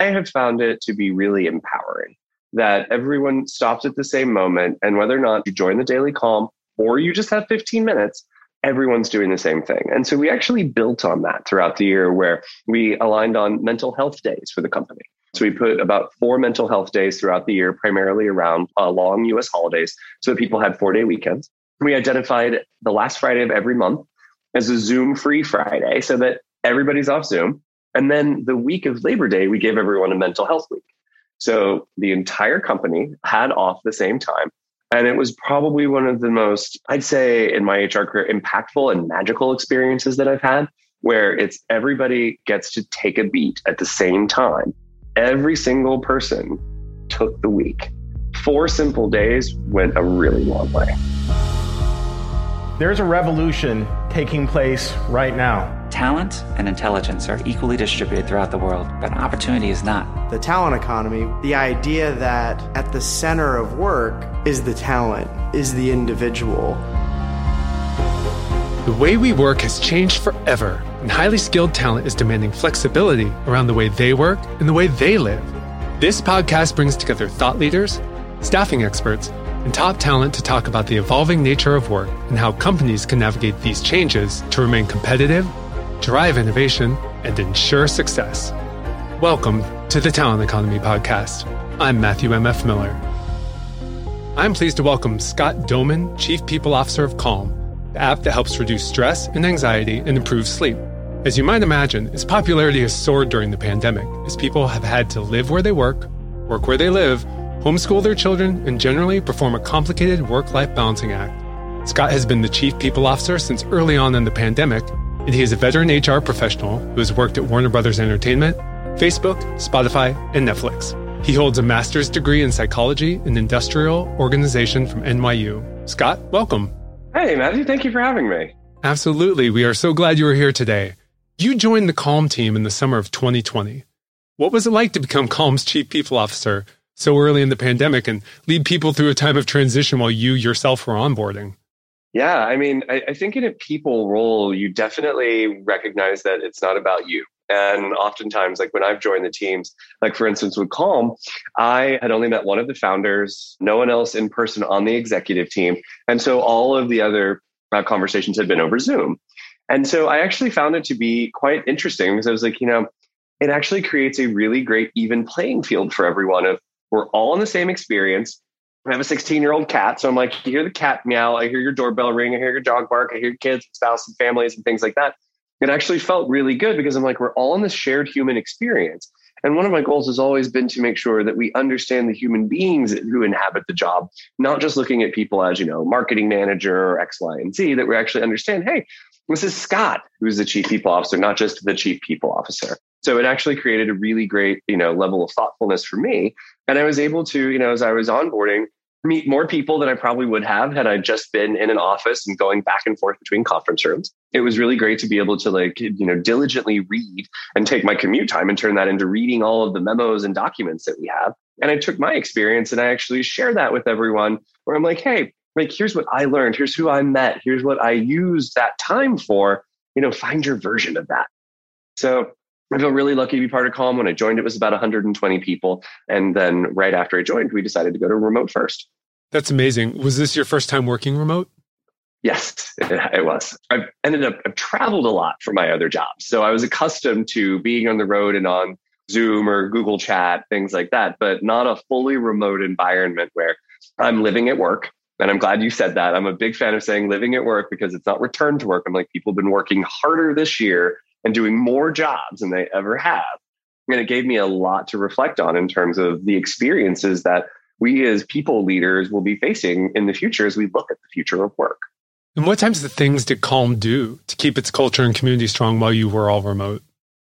I have found it to be really empowering that everyone stops at the same moment. And whether or not you join the daily calm or you just have 15 minutes, everyone's doing the same thing. And so we actually built on that throughout the year where we aligned on mental health days for the company. So we put about four mental health days throughout the year, primarily around uh, long US holidays, so that people had four day weekends. We identified the last Friday of every month as a Zoom free Friday so that everybody's off Zoom. And then the week of Labor Day, we gave everyone a mental health week. So the entire company had off the same time. And it was probably one of the most, I'd say, in my HR career, impactful and magical experiences that I've had, where it's everybody gets to take a beat at the same time. Every single person took the week. Four simple days went a really long way. There's a revolution taking place right now. Talent and intelligence are equally distributed throughout the world, but opportunity is not. The talent economy, the idea that at the center of work is the talent, is the individual. The way we work has changed forever, and highly skilled talent is demanding flexibility around the way they work and the way they live. This podcast brings together thought leaders, staffing experts, and top talent to talk about the evolving nature of work and how companies can navigate these changes to remain competitive, drive innovation, and ensure success. Welcome to the Talent Economy Podcast. I'm Matthew M.F. Miller. I'm pleased to welcome Scott Domann, Chief People Officer of Calm, the app that helps reduce stress and anxiety and improve sleep. As you might imagine, its popularity has soared during the pandemic as people have had to live where they work, work where they live, homeschool their children, and generally perform a complicated work life balancing act. Scott has been the chief people officer since early on in the pandemic, and he is a veteran HR professional who has worked at Warner Brothers Entertainment, Facebook, Spotify, and Netflix. He holds a master's degree in psychology and industrial organization from NYU. Scott, welcome. Hey, Matthew, thank you for having me. Absolutely. We are so glad you are here today. You joined the Calm team in the summer of 2020. What was it like to become Calm's chief people officer so early in the pandemic and lead people through a time of transition while you yourself were onboarding? Yeah, I mean, I, I, think in a people role, you definitely recognize that it's not about you. And oftentimes, like when I've joined the teams, like for instance with Calm, I had only met one of the founders, no one else in person on the executive team. And so all of the other uh, conversations had been over Zoom. And so I actually found it to be quite interesting because I was like, you know, it actually creates a really great even playing field for everyone of we're all in the same experience. I have a 16 year old cat. So I'm like, you hear the cat meow. I hear your doorbell ring. I hear your dog bark. I hear kids, spouse, and families and things like that. It actually felt really good because I'm like, we're all in this shared human experience. And one of my goals has always been to make sure that we understand the human beings who inhabit the job, not just looking at people as, you know, marketing manager or X, Y, and Z, that we actually understand, hey, this is Scott, who's the chief people officer, not just the chief people officer. So it actually created a really great, you know, level of thoughtfulness for me. And I was able to, you know, as I was onboarding, meet more people than I probably would have had I just been in an office and going back and forth between conference rooms. It was really great to be able to like, you know, diligently read and take my commute time and turn that into reading all of the memos and documents that we have. And I took my experience and I actually share that with everyone where I'm like, hey, like here's what I learned, here's who I met, here's what I used that time for. You know, find your version of that. So I feel really lucky to be part of Calm. When I joined, it was about 120 people. And then right after I joined, we decided to go to remote first. That's amazing. Was this your first time working remote? Yes, it was. I've ended up, I've traveled a lot for my other jobs. So I was accustomed to being on the road and on Zoom or Google Chat, things like that, but not a fully remote environment where I'm living at work. And I'm glad you said that. I'm a big fan of saying living at work because it's not return to work. I'm like, people have been working harder this year and doing more jobs than they ever have. And it gave me a lot to reflect on in terms of the experiences that we as people leaders will be facing in the future as we look at the future of work. And what types of things did Calm do to keep its culture and community strong while you were all remote?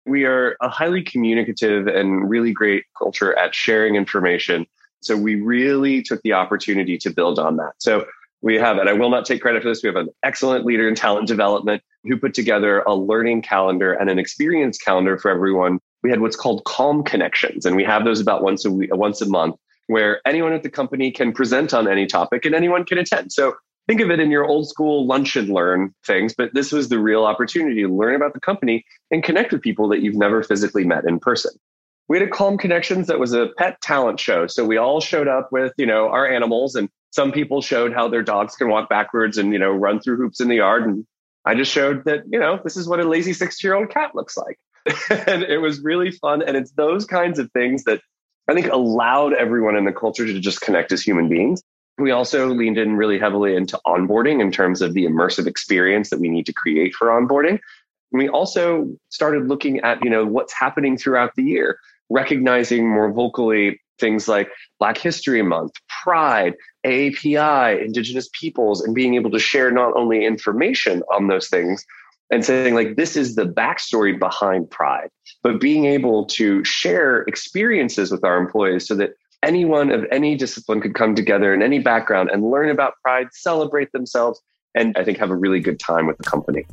We are a highly communicative and really great culture at sharing information. So we really took the opportunity to build on that. So we have, and I will not take credit for this, we have an excellent leader in talent development who put together a learning calendar and an experience calendar for everyone. We had what's called Calm Connections, and we have those about once a week, once a month, where anyone at the company can present on any topic and anyone can attend. So think of it in your old school lunch and learn things, but this was the real opportunity to learn about the company and connect with people that you've never physically met in person. we had a Calm Connections that was a pet talent show. So we all showed up with, you know, our animals and some people showed how their dogs can walk backwards and, you know, run through hoops in the yard. And I just showed that, you know, this is what a lazy six year old cat looks like. and it was really fun. And it's those kinds of things that I think allowed everyone in the culture to just connect as human beings. We also leaned in really heavily into onboarding in terms of the immersive experience that we need to create for onboarding. And we also started looking at, you know, what's happening throughout the year, recognizing more vocally things like Black History Month, Pride, AAPI, Indigenous peoples, and being able to share not only information on those things, and saying like this is the backstory behind pride but being able to share experiences with our employees so that anyone of any discipline could come together in any background and learn about pride celebrate themselves and i think have a really good time with the company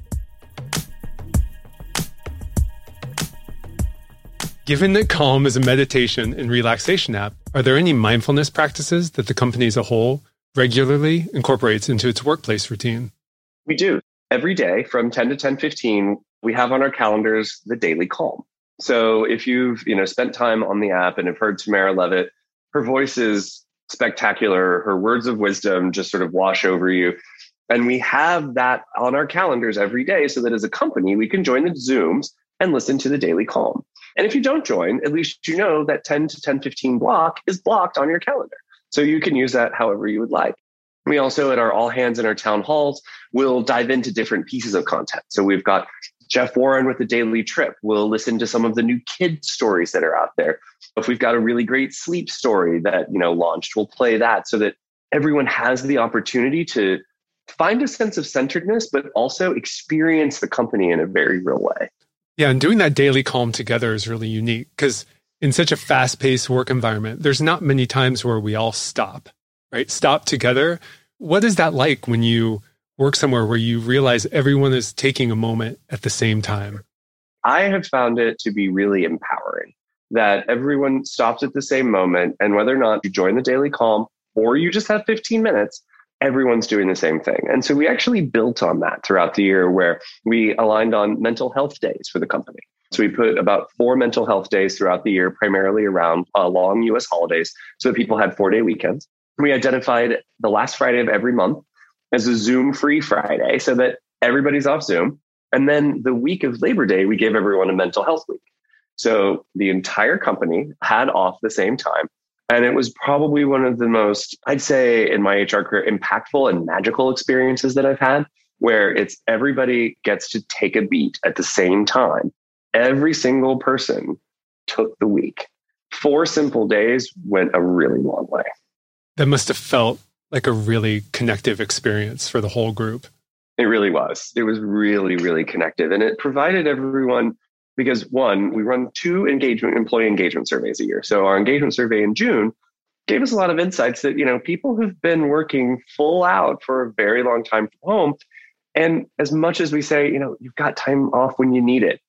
Given that Calm is a meditation and relaxation app, are there any mindfulness practices that the company as a whole regularly incorporates into its workplace routine? We do every day from 10 to 10:15 we have on our calendars the daily calm. So if you've, you know, spent time on the app and have heard Tamara Levitt, her voice is spectacular. Her words of wisdom just sort of wash over you. And we have that on our calendars every day so that as a company, we can join the Zooms and listen to the daily calm. And if you don't join, at least you know that 10 to 10, 15 block is blocked on your calendar. So you can use that however you would like. We also, at our all hands and our town halls, will dive into different pieces of content. So we've got Jeff Warren with the Daily Trip. We'll listen to some of the new kid stories that are out there. If we've got a really great sleep story that you know launched, we'll play that so that everyone has the opportunity to find a sense of centeredness, but also experience the company in a very real way. Yeah, and doing that daily calm together is really unique because in such a fast paced work environment, there's not many times where we all stop, right? Stop together what is that like when you work somewhere where you realize everyone is taking a moment at the same time? I have found it to be really empowering that everyone stops at the same moment. And whether or not you join the daily calm or you just have 15 minutes, everyone's doing the same thing. And so we actually built on that throughout the year where we aligned on mental health days for the company. So we put about four mental health days throughout the year, primarily around uh, long US holidays, so that people had four day weekends we identified the last Friday of every month as a Zoom free Friday so that everybody's off Zoom. And then the week of Labor Day, we gave everyone a mental health week. So the entire company had off the same time. And it was probably one of the most, I'd say, in my HR career, impactful and magical experiences that I've had, where it's everybody gets to take a beat at the same time. Every single person took the week. Four simple days went a really long way that must have felt like a really connective experience for the whole group. It really was. It was really, really connective. And it provided everyone because one, we run two engagement employee engagement surveys a year. So our engagement survey in June gave us a lot of insights that, you know, people who've been working full out for a very long time from home. And as much as we say, you know, you've got time off when you need it,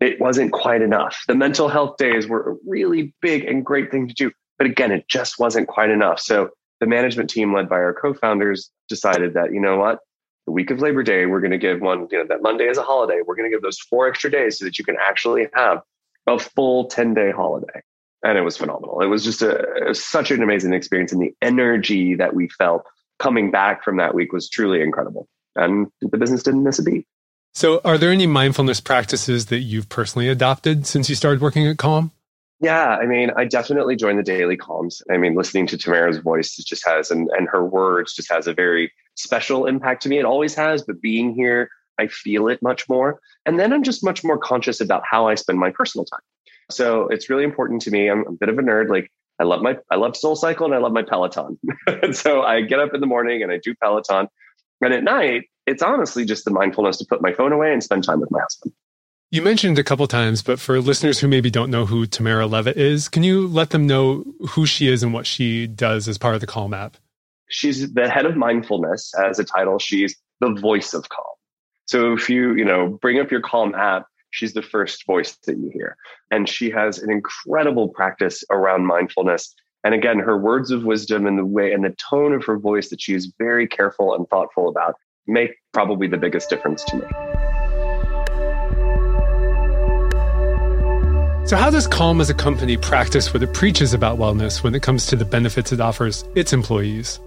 it wasn't quite enough. The mental health days were a really big and great thing to do. But again, it just wasn't quite enough. So the management team led by our co-founders decided that, you know what, the week of Labor Day, we're going to give one, you know, that Monday is a holiday. We're going to give those four extra days so that you can actually have a full 10 day holiday. And it was phenomenal. It was just a, was such an amazing experience. And the energy that we felt coming back from that week was truly incredible. And the business didn't miss a beat. So, are there any mindfulness practices that you've personally adopted since you started working at Calm? Yeah, I mean, I definitely join the daily calms. I mean, listening to Tamara's voice just has, and, and her words just has a very special impact to me. It always has, but being here, I feel it much more. And then I'm just much more conscious about how I spend my personal time. So it's really important to me. I'm a bit of a nerd. Like I love my, I love Soul Cycle and I love my Peloton. so I get up in the morning and I do Peloton. And at night, it's honestly just the mindfulness to put my phone away and spend time with my husband. You mentioned a couple times, but for listeners who maybe don't know who Tamara Levitt is, can you let them know who she is and what she does as part of the Calm app? She's the head of mindfulness as a title. She's the voice of Calm. So if you, you know, bring up your Calm app, she's the first voice that you hear. And she has an incredible practice around mindfulness. And again, her words of wisdom and the way and the tone of her voice that she is very careful and thoughtful about make probably the biggest difference to me. So, how does Calm as a company practice what it preaches about wellness when it comes to the benefits it offers its employees?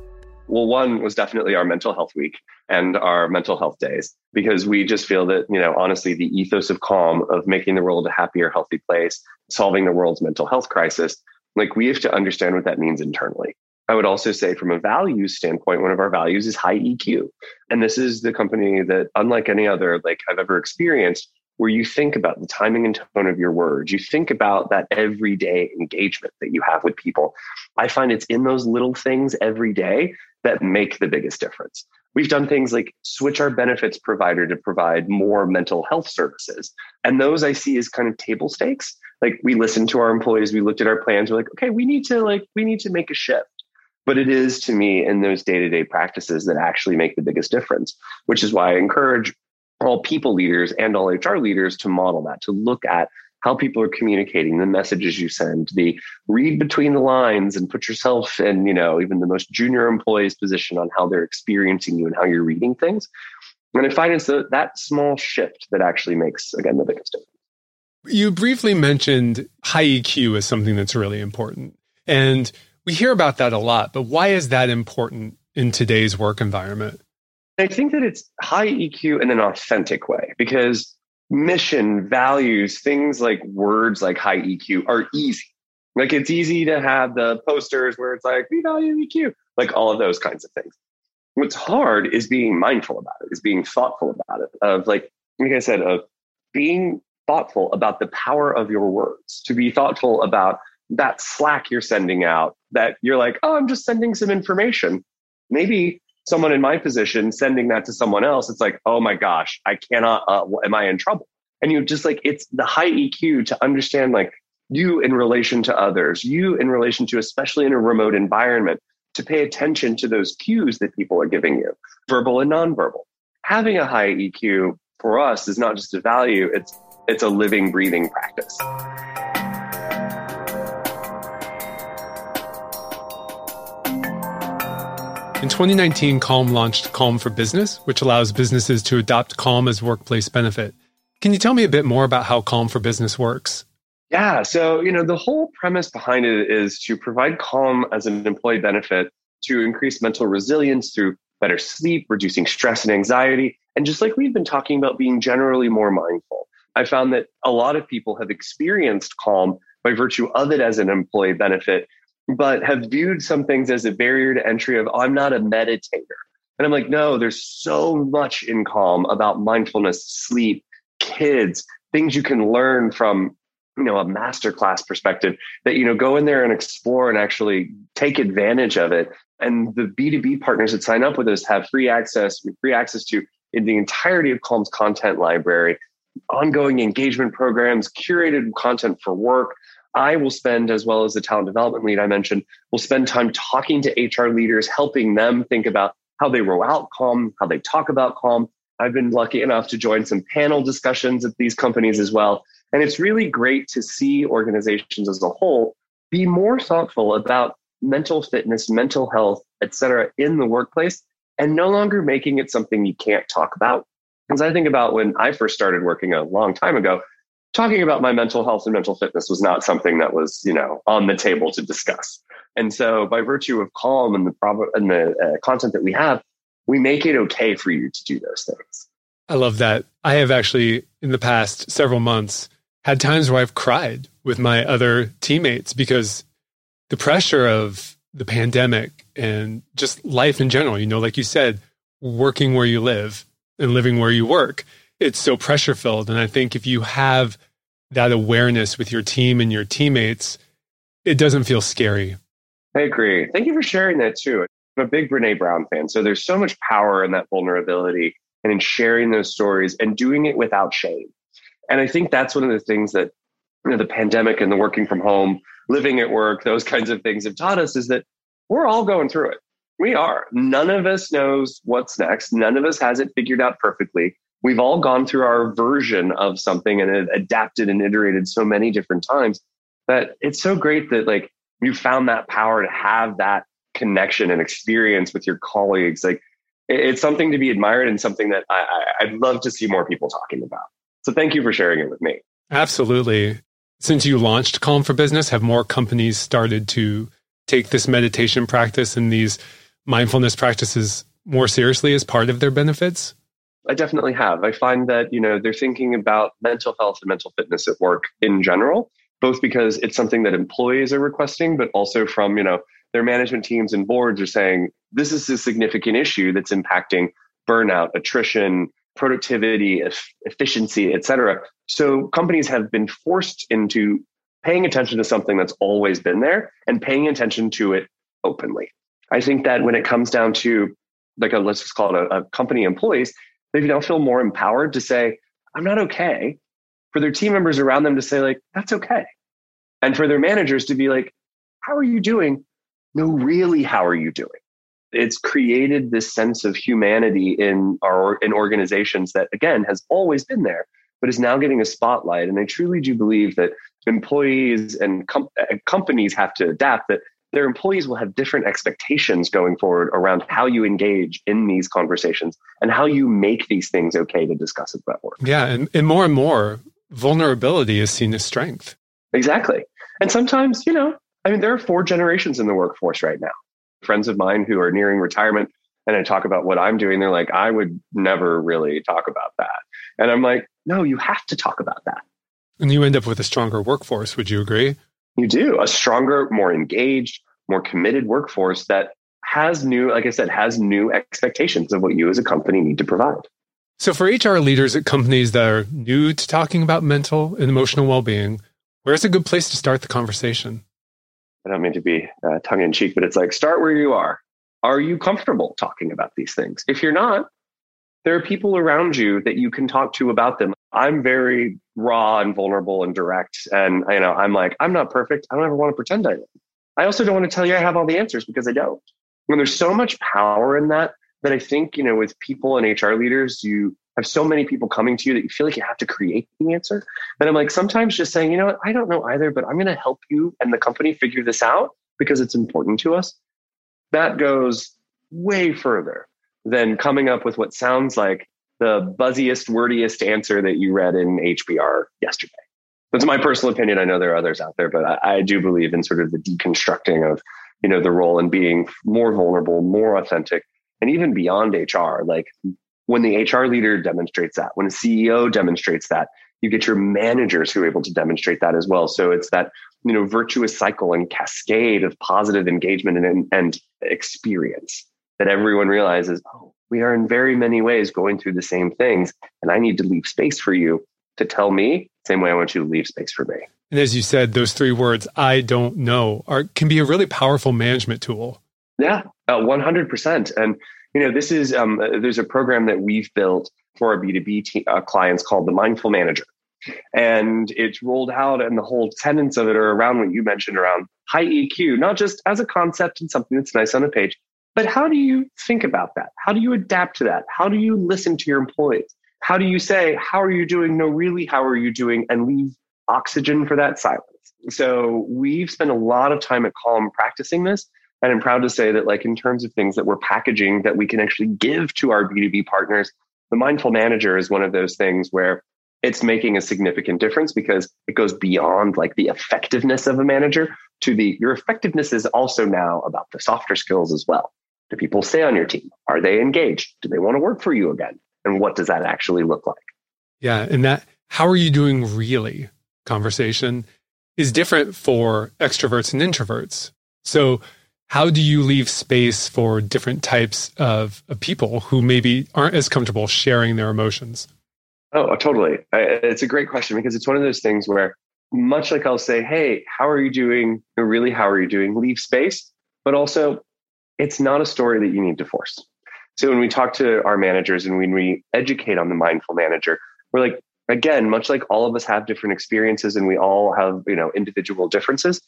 Well, one was definitely our mental health week and our mental health days, because we just feel that, you know, honestly, the ethos of calm, of making the world a happier, healthy place, solving the world's mental health crisis, like we have to understand what that means internally. I would also say, from a values standpoint, one of our values is high EQ. And this is the company that, unlike any other like I've ever experienced, where you think about the timing and tone of your words, you think about that everyday engagement that you have with people. I find it's in those little things every day that make the biggest difference. We've done things like switch our benefits provider to provide more mental health services. And those I see as kind of table stakes. Like we listened to our employees, we looked at our plans, we're like, okay, we need to like, we need to make a shift. But it is to me in those day to day practices that actually make the biggest difference, which is why I encourage all people leaders and all HR leaders to model that, to look at how people are communicating, the messages you send, the read between the lines and put yourself in, you know, even the most junior employee's position on how they're experiencing you and how you're reading things. And I find it's the, that small shift that actually makes, again, the biggest difference. You briefly mentioned high EQ as something that's really important. And we hear about that a lot, but why is that important in today's work environment? I think that it's high EQ in an authentic way because mission, values, things like words like high EQ are easy. Like it's easy to have the posters where it's like, we value EQ, like all of those kinds of things. What's hard is being mindful about it, is being thoughtful about it, of like, like I said, of being thoughtful about the power of your words, to be thoughtful about that Slack you're sending out, that you're like, oh, I'm just sending some information. Maybe someone in my position sending that to someone else, it's like, oh my gosh, I cannot, uh, am I in trouble? And you just like, it's the high EQ to understand like you in relation to others, you in relation to, especially in a remote environment, to pay attention to those cues that people are giving you, verbal and nonverbal. Having a high EQ for us is not just a value, it's, it's a living, breathing practice. In 2019, Calm launched Calm for Business, which allows businesses to adopt Calm as workplace benefit. Can you tell me a bit more about how Calm for Business works? Yeah, so you know the whole premise behind it is to provide Calm as an employee benefit to increase mental resilience through better sleep, reducing stress and anxiety, and just like we've been talking about being generally more mindful. I found that a lot of people have experienced Calm by virtue of it as an employee benefit but have viewed some things as a barrier to entry of, I'm not a meditator. And I'm like, no, there's so much in Calm about mindfulness, sleep, kids, things you can learn from, you know, a masterclass perspective that, you know, go in there and explore and actually take advantage of it. And the B2B partners that sign up with us have free access, free access to the entirety of Calm's content library, ongoing engagement programs, curated content for work, I will spend, as well as the talent development lead I mentioned, will spend time talking to HR leaders, helping them think about how they roll out Calm, how they talk about Calm. I've been lucky enough to join some panel discussions at these companies as well. And it's really great to see organizations as a whole be more thoughtful about mental fitness, mental health, et cetera, in the workplace and no longer making it something you can't talk about. Because I think about when I first started working a long time ago, talking about my mental health and mental fitness was not something that was, you know, on the table to discuss. And so by virtue of Calm and the prob- and the uh, content that we have, we make it okay for you to do those things. I love that. I have actually in the past several months had times where I've cried with my other teammates because the pressure of the pandemic and just life in general, you know, like you said, working where you live and living where you work it's so pressure filled. And I think if you have that awareness with your team and your teammates, it doesn't feel scary. I agree. Thank you for sharing that too. I'm a big Brene Brown fan. So there's so much power in that vulnerability and in sharing those stories and doing it without shame. And I think that's one of the things that you know, the pandemic and the working from home, living at work, those kinds of things have taught us is that we're all going through it. We are. None of us knows what's next. None of us has it figured out perfectly we've all gone through our version of something and adapted and iterated so many different times that it's so great that like you found that power to have that connection and experience with your colleagues. Like it's something to be admired and something that I, i'd love to see more people talking about. So thank you for sharing it with me. Absolutely. Since you launched Calm for Business, have more companies started to take this meditation practice and these mindfulness practices more seriously as part of their benefits? I definitely have. I find that, you know, they're thinking about mental health and mental fitness at work in general, both because it's something that employees are requesting, but also from, you know, their management teams and boards are saying this is a significant issue that's impacting burnout, attrition, productivity, efficiency, et cetera. So companies have been forced into paying attention to something that's always been there and paying attention to it openly. I think that when it comes down to like a let's just call it a, a company employees, they now feel more empowered to say, I'm not okay. For their team members around them to say, like, that's okay. And for their managers to be like, how are you doing? No, really, how are you doing? It's created this sense of humanity in our in organizations that again has always been there, but is now getting a spotlight. And I truly do believe that employees and com- uh, companies have to adapt that their employees will have different expectations going forward around how you engage in these conversations and how you make these things okay to discuss at work. Yeah. And, and more and more, vulnerability is seen as strength. Exactly. And sometimes, you know, I mean, there are four generations in the workforce right now. Friends of mine who are nearing retirement and I talk about what I'm doing, they're like, I would never really talk about that. And I'm like, no, you have to talk about that. And you end up with a stronger workforce. Would you agree? You do a stronger, more engaged, more committed workforce that has new, like I said, has new expectations of what you as a company need to provide. So, for HR leaders at companies that are new to talking about mental and emotional well being, where's a good place to start the conversation? I don't mean to be uh, tongue in cheek, but it's like start where you are. Are you comfortable talking about these things? If you're not, there are people around you that you can talk to about them. I'm very raw and vulnerable and direct. And you know, I'm like, I'm not perfect. I don't ever want to pretend I am. I also don't want to tell you I have all the answers because I don't. When there's so much power in that, that I think, you know, with people and HR leaders, you have so many people coming to you that you feel like you have to create the answer. And I'm like, sometimes just saying, you know what, I don't know either, but I'm going to help you and the company figure this out because it's important to us. That goes way further than coming up with what sounds like the buzziest, wordiest answer that you read in HBR yesterday. That's my personal opinion. I know there are others out there, but I, I do believe in sort of the deconstructing of, you know, the role and being more vulnerable, more authentic, and even beyond HR. Like when the HR leader demonstrates that, when a CEO demonstrates that, you get your managers who are able to demonstrate that as well. So it's that, you know, virtuous cycle and cascade of positive engagement and, and experience that everyone realizes, oh, we are in very many ways going through the same things. And I need to leave space for you to tell me, same way I want you to leave space for me. And as you said, those three words, I don't know, are can be a really powerful management tool. Yeah, uh, 100%. And, you know, this is, um, uh, there's a program that we've built for our B2B te- uh, clients called the Mindful Manager. And it's rolled out, and the whole tenets of it are around what you mentioned around high EQ, not just as a concept and something that's nice on a page, but how do you think about that? How do you adapt to that? How do you listen to your employees? How do you say, how are you doing? No, really, how are you doing? And leave oxygen for that silence. So we've spent a lot of time at Calm practicing this. And I'm proud to say that, like, in terms of things that we're packaging that we can actually give to our B2B partners, the Mindful Manager is one of those things where it's making a significant difference because it goes beyond like the effectiveness of a manager to the your effectiveness is also now about the softer skills as well. Do people stay on your team? Are they engaged? Do they want to work for you again? And what does that actually look like? Yeah. And that, how are you doing really conversation is different for extroverts and introverts. So, how do you leave space for different types of, of people who maybe aren't as comfortable sharing their emotions? Oh, totally. It's a great question because it's one of those things where, much like I'll say, Hey, how are you doing? Or really, how are you doing? Leave space, but also it's not a story that you need to force. So when we talk to our managers and when we educate on the mindful manager, we're like, again, much like all of us have different experiences and we all have, you know, individual differences,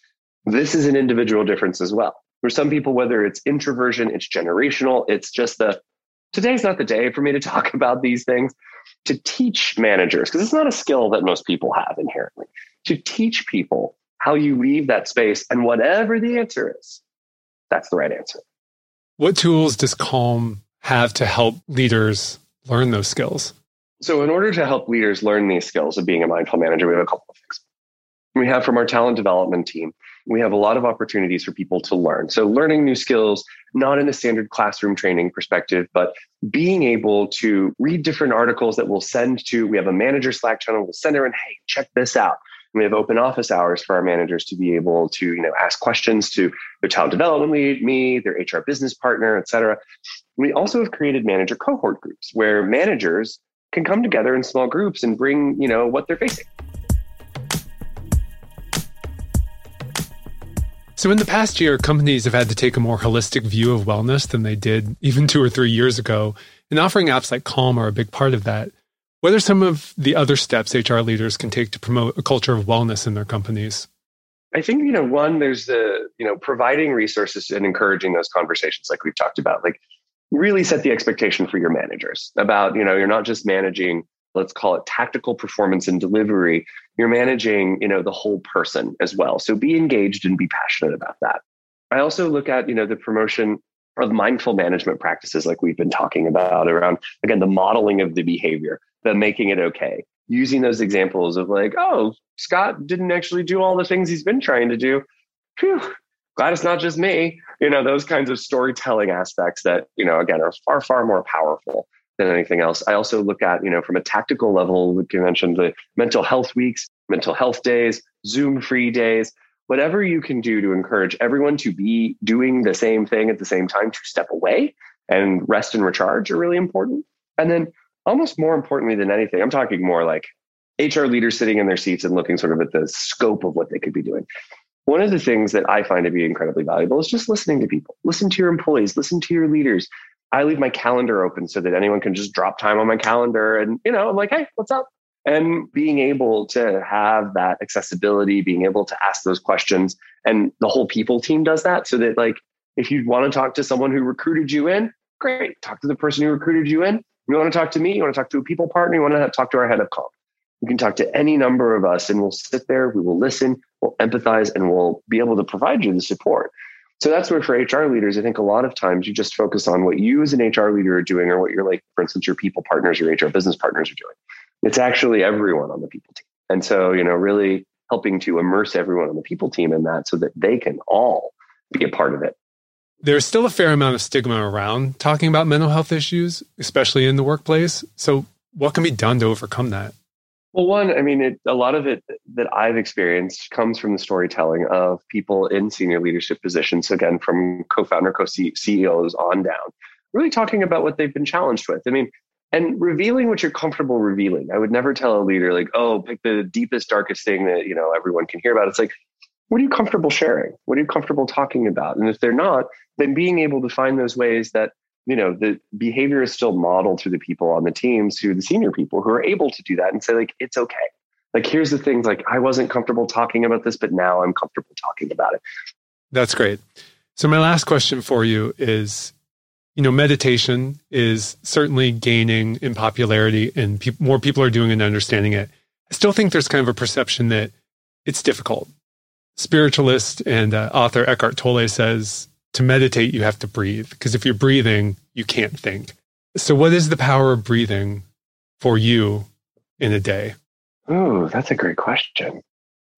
this is an individual difference as well. For some people, whether it's introversion, it's generational, it's just the today's not the day for me to talk about these things. To teach managers, because it's not a skill that most people have inherently, to teach people how you leave that space and whatever the answer is, that's the right answer. What tools does Calm have to help leaders learn those skills? So, in order to help leaders learn these skills of being a mindful manager, we have a couple of things. we have from our talent development team, we have a lot of opportunities for people to learn. So, learning new skills, not in a standard classroom training perspective, but being able to read different articles that we'll send to, we have a manager Slack channel, we'll send her and, hey, check this out. We have open office hours for our managers to be able to, you know, ask questions to their talent development lead, me, their HR business partner, et cetera. We also have created manager cohort groups where managers can come together in small groups and bring, you know, what they're facing. So, in the past year, companies have had to take a more holistic view of wellness than they did even two or three years ago. And offering apps like Calm are a big part of that. What are some of the other steps HR leaders can take to promote a culture of wellness in their companies? I think, you know, one, there's the, you know, providing resources and encouraging those conversations like we've talked about. Like, really set the expectation for your managers about, you know, you're not just managing let's call it tactical performance and delivery you're managing you know the whole person as well so be engaged and be passionate about that i also look at you know the promotion of mindful management practices like we've been talking about around again the modeling of the behavior the making it okay using those examples of like oh scott didn't actually do all the things he's been trying to do Phew, glad it's not just me you know those kinds of storytelling aspects that you know again are far far more powerful than anything else. I also look at, you know, from a tactical level, like you mentioned, the mental health weeks, mental health days, Zoom free days, whatever you can do to encourage everyone to be doing the same thing at the same time to step away and rest and recharge are really important. And then almost more importantly than anything, I'm talking more like HR leaders sitting in their seats and looking sort of at the scope of what they could be doing. One of the things that I find to be incredibly valuable is just listening to people. Listen to your employees, listen to your leaders, I leave my calendar open so that anyone can just drop time on my calendar and, you know, I'm like, hey, what's up? And being able to have that accessibility, being able to ask those questions. And the whole people team does that so that, like, if you want to talk to someone who recruited you in, great, talk to the person who recruited you in. You want to talk to me, you want to talk to a people partner, you want to talk to our head of comp. You can talk to any number of us and we'll sit there, we will listen, we'll empathize, and we'll be able to provide you the support. So that's where for HR leaders, I think a lot of times you just focus on what you as an HR leader are doing or what you're like, for instance, your people partners, your HR business partners are doing. It's actually everyone on the people team. And so, you know, really helping to immerse everyone on the people team in that so that they can all be a part of it. There's still a fair amount of stigma around talking about mental health issues, especially in the workplace. So, what can be done to overcome that? Well, one, I mean, it, a lot of it that I've experienced comes from the storytelling of people in senior leadership positions. Again, from co-founder, co-CEOs on down, really talking about what they've been challenged with. I mean, and revealing what you're comfortable revealing. I would never tell a leader like, "Oh, pick the deepest, darkest thing that you know everyone can hear about." It's like, what are you comfortable sharing? What are you comfortable talking about? And if they're not, then being able to find those ways that you know the behavior is still modeled to the people on the teams through the senior people who are able to do that and say like it's okay. Like here's the things like i wasn't comfortable talking about this but now i'm comfortable talking about it. That's great. So my last question for you is you know meditation is certainly gaining in popularity and pe- more people are doing and understanding it. I still think there's kind of a perception that it's difficult spiritualist and uh, author eckhart tolle says to meditate, you have to breathe because if you're breathing, you can't think. So, what is the power of breathing for you in a day? Oh, that's a great question.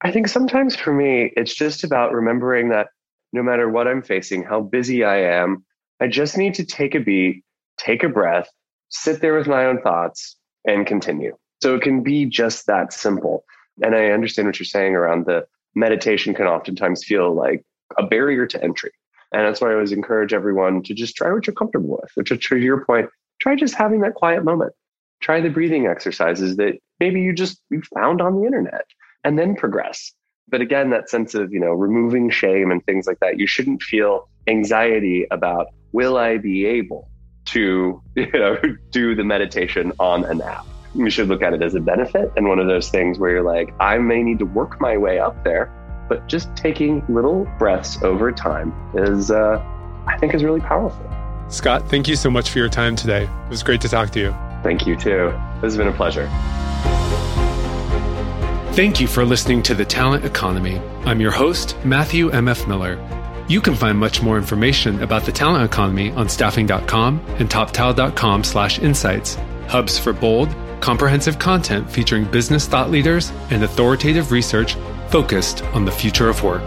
I think sometimes for me, it's just about remembering that no matter what I'm facing, how busy I am, I just need to take a beat, take a breath, sit there with my own thoughts, and continue. So it can be just that simple. And I understand what you're saying around the meditation can oftentimes feel like a barrier to entry. And that's why I always encourage everyone to just try what you're comfortable with, which to your point, try just having that quiet moment. Try the breathing exercises that maybe you just you found on the internet and then progress. But again, that sense of, you know, removing shame and things like that, you shouldn't feel anxiety about will I be able to, you know, do the meditation on an app. You should look at it as a benefit and one of those things where you're like, I may need to work my way up there but just taking little breaths over time is, uh, I think, is really powerful. Scott, thank you so much for your time today. It was great to talk to you. Thank you too. This has been a pleasure. Thank you for listening to The Talent Economy. I'm your host, Matthew M.F. Miller. You can find much more information about the talent economy on staffing.com and toptal.com slash insights, hubs for bold, comprehensive content featuring business thought leaders and authoritative research focused on the future of work.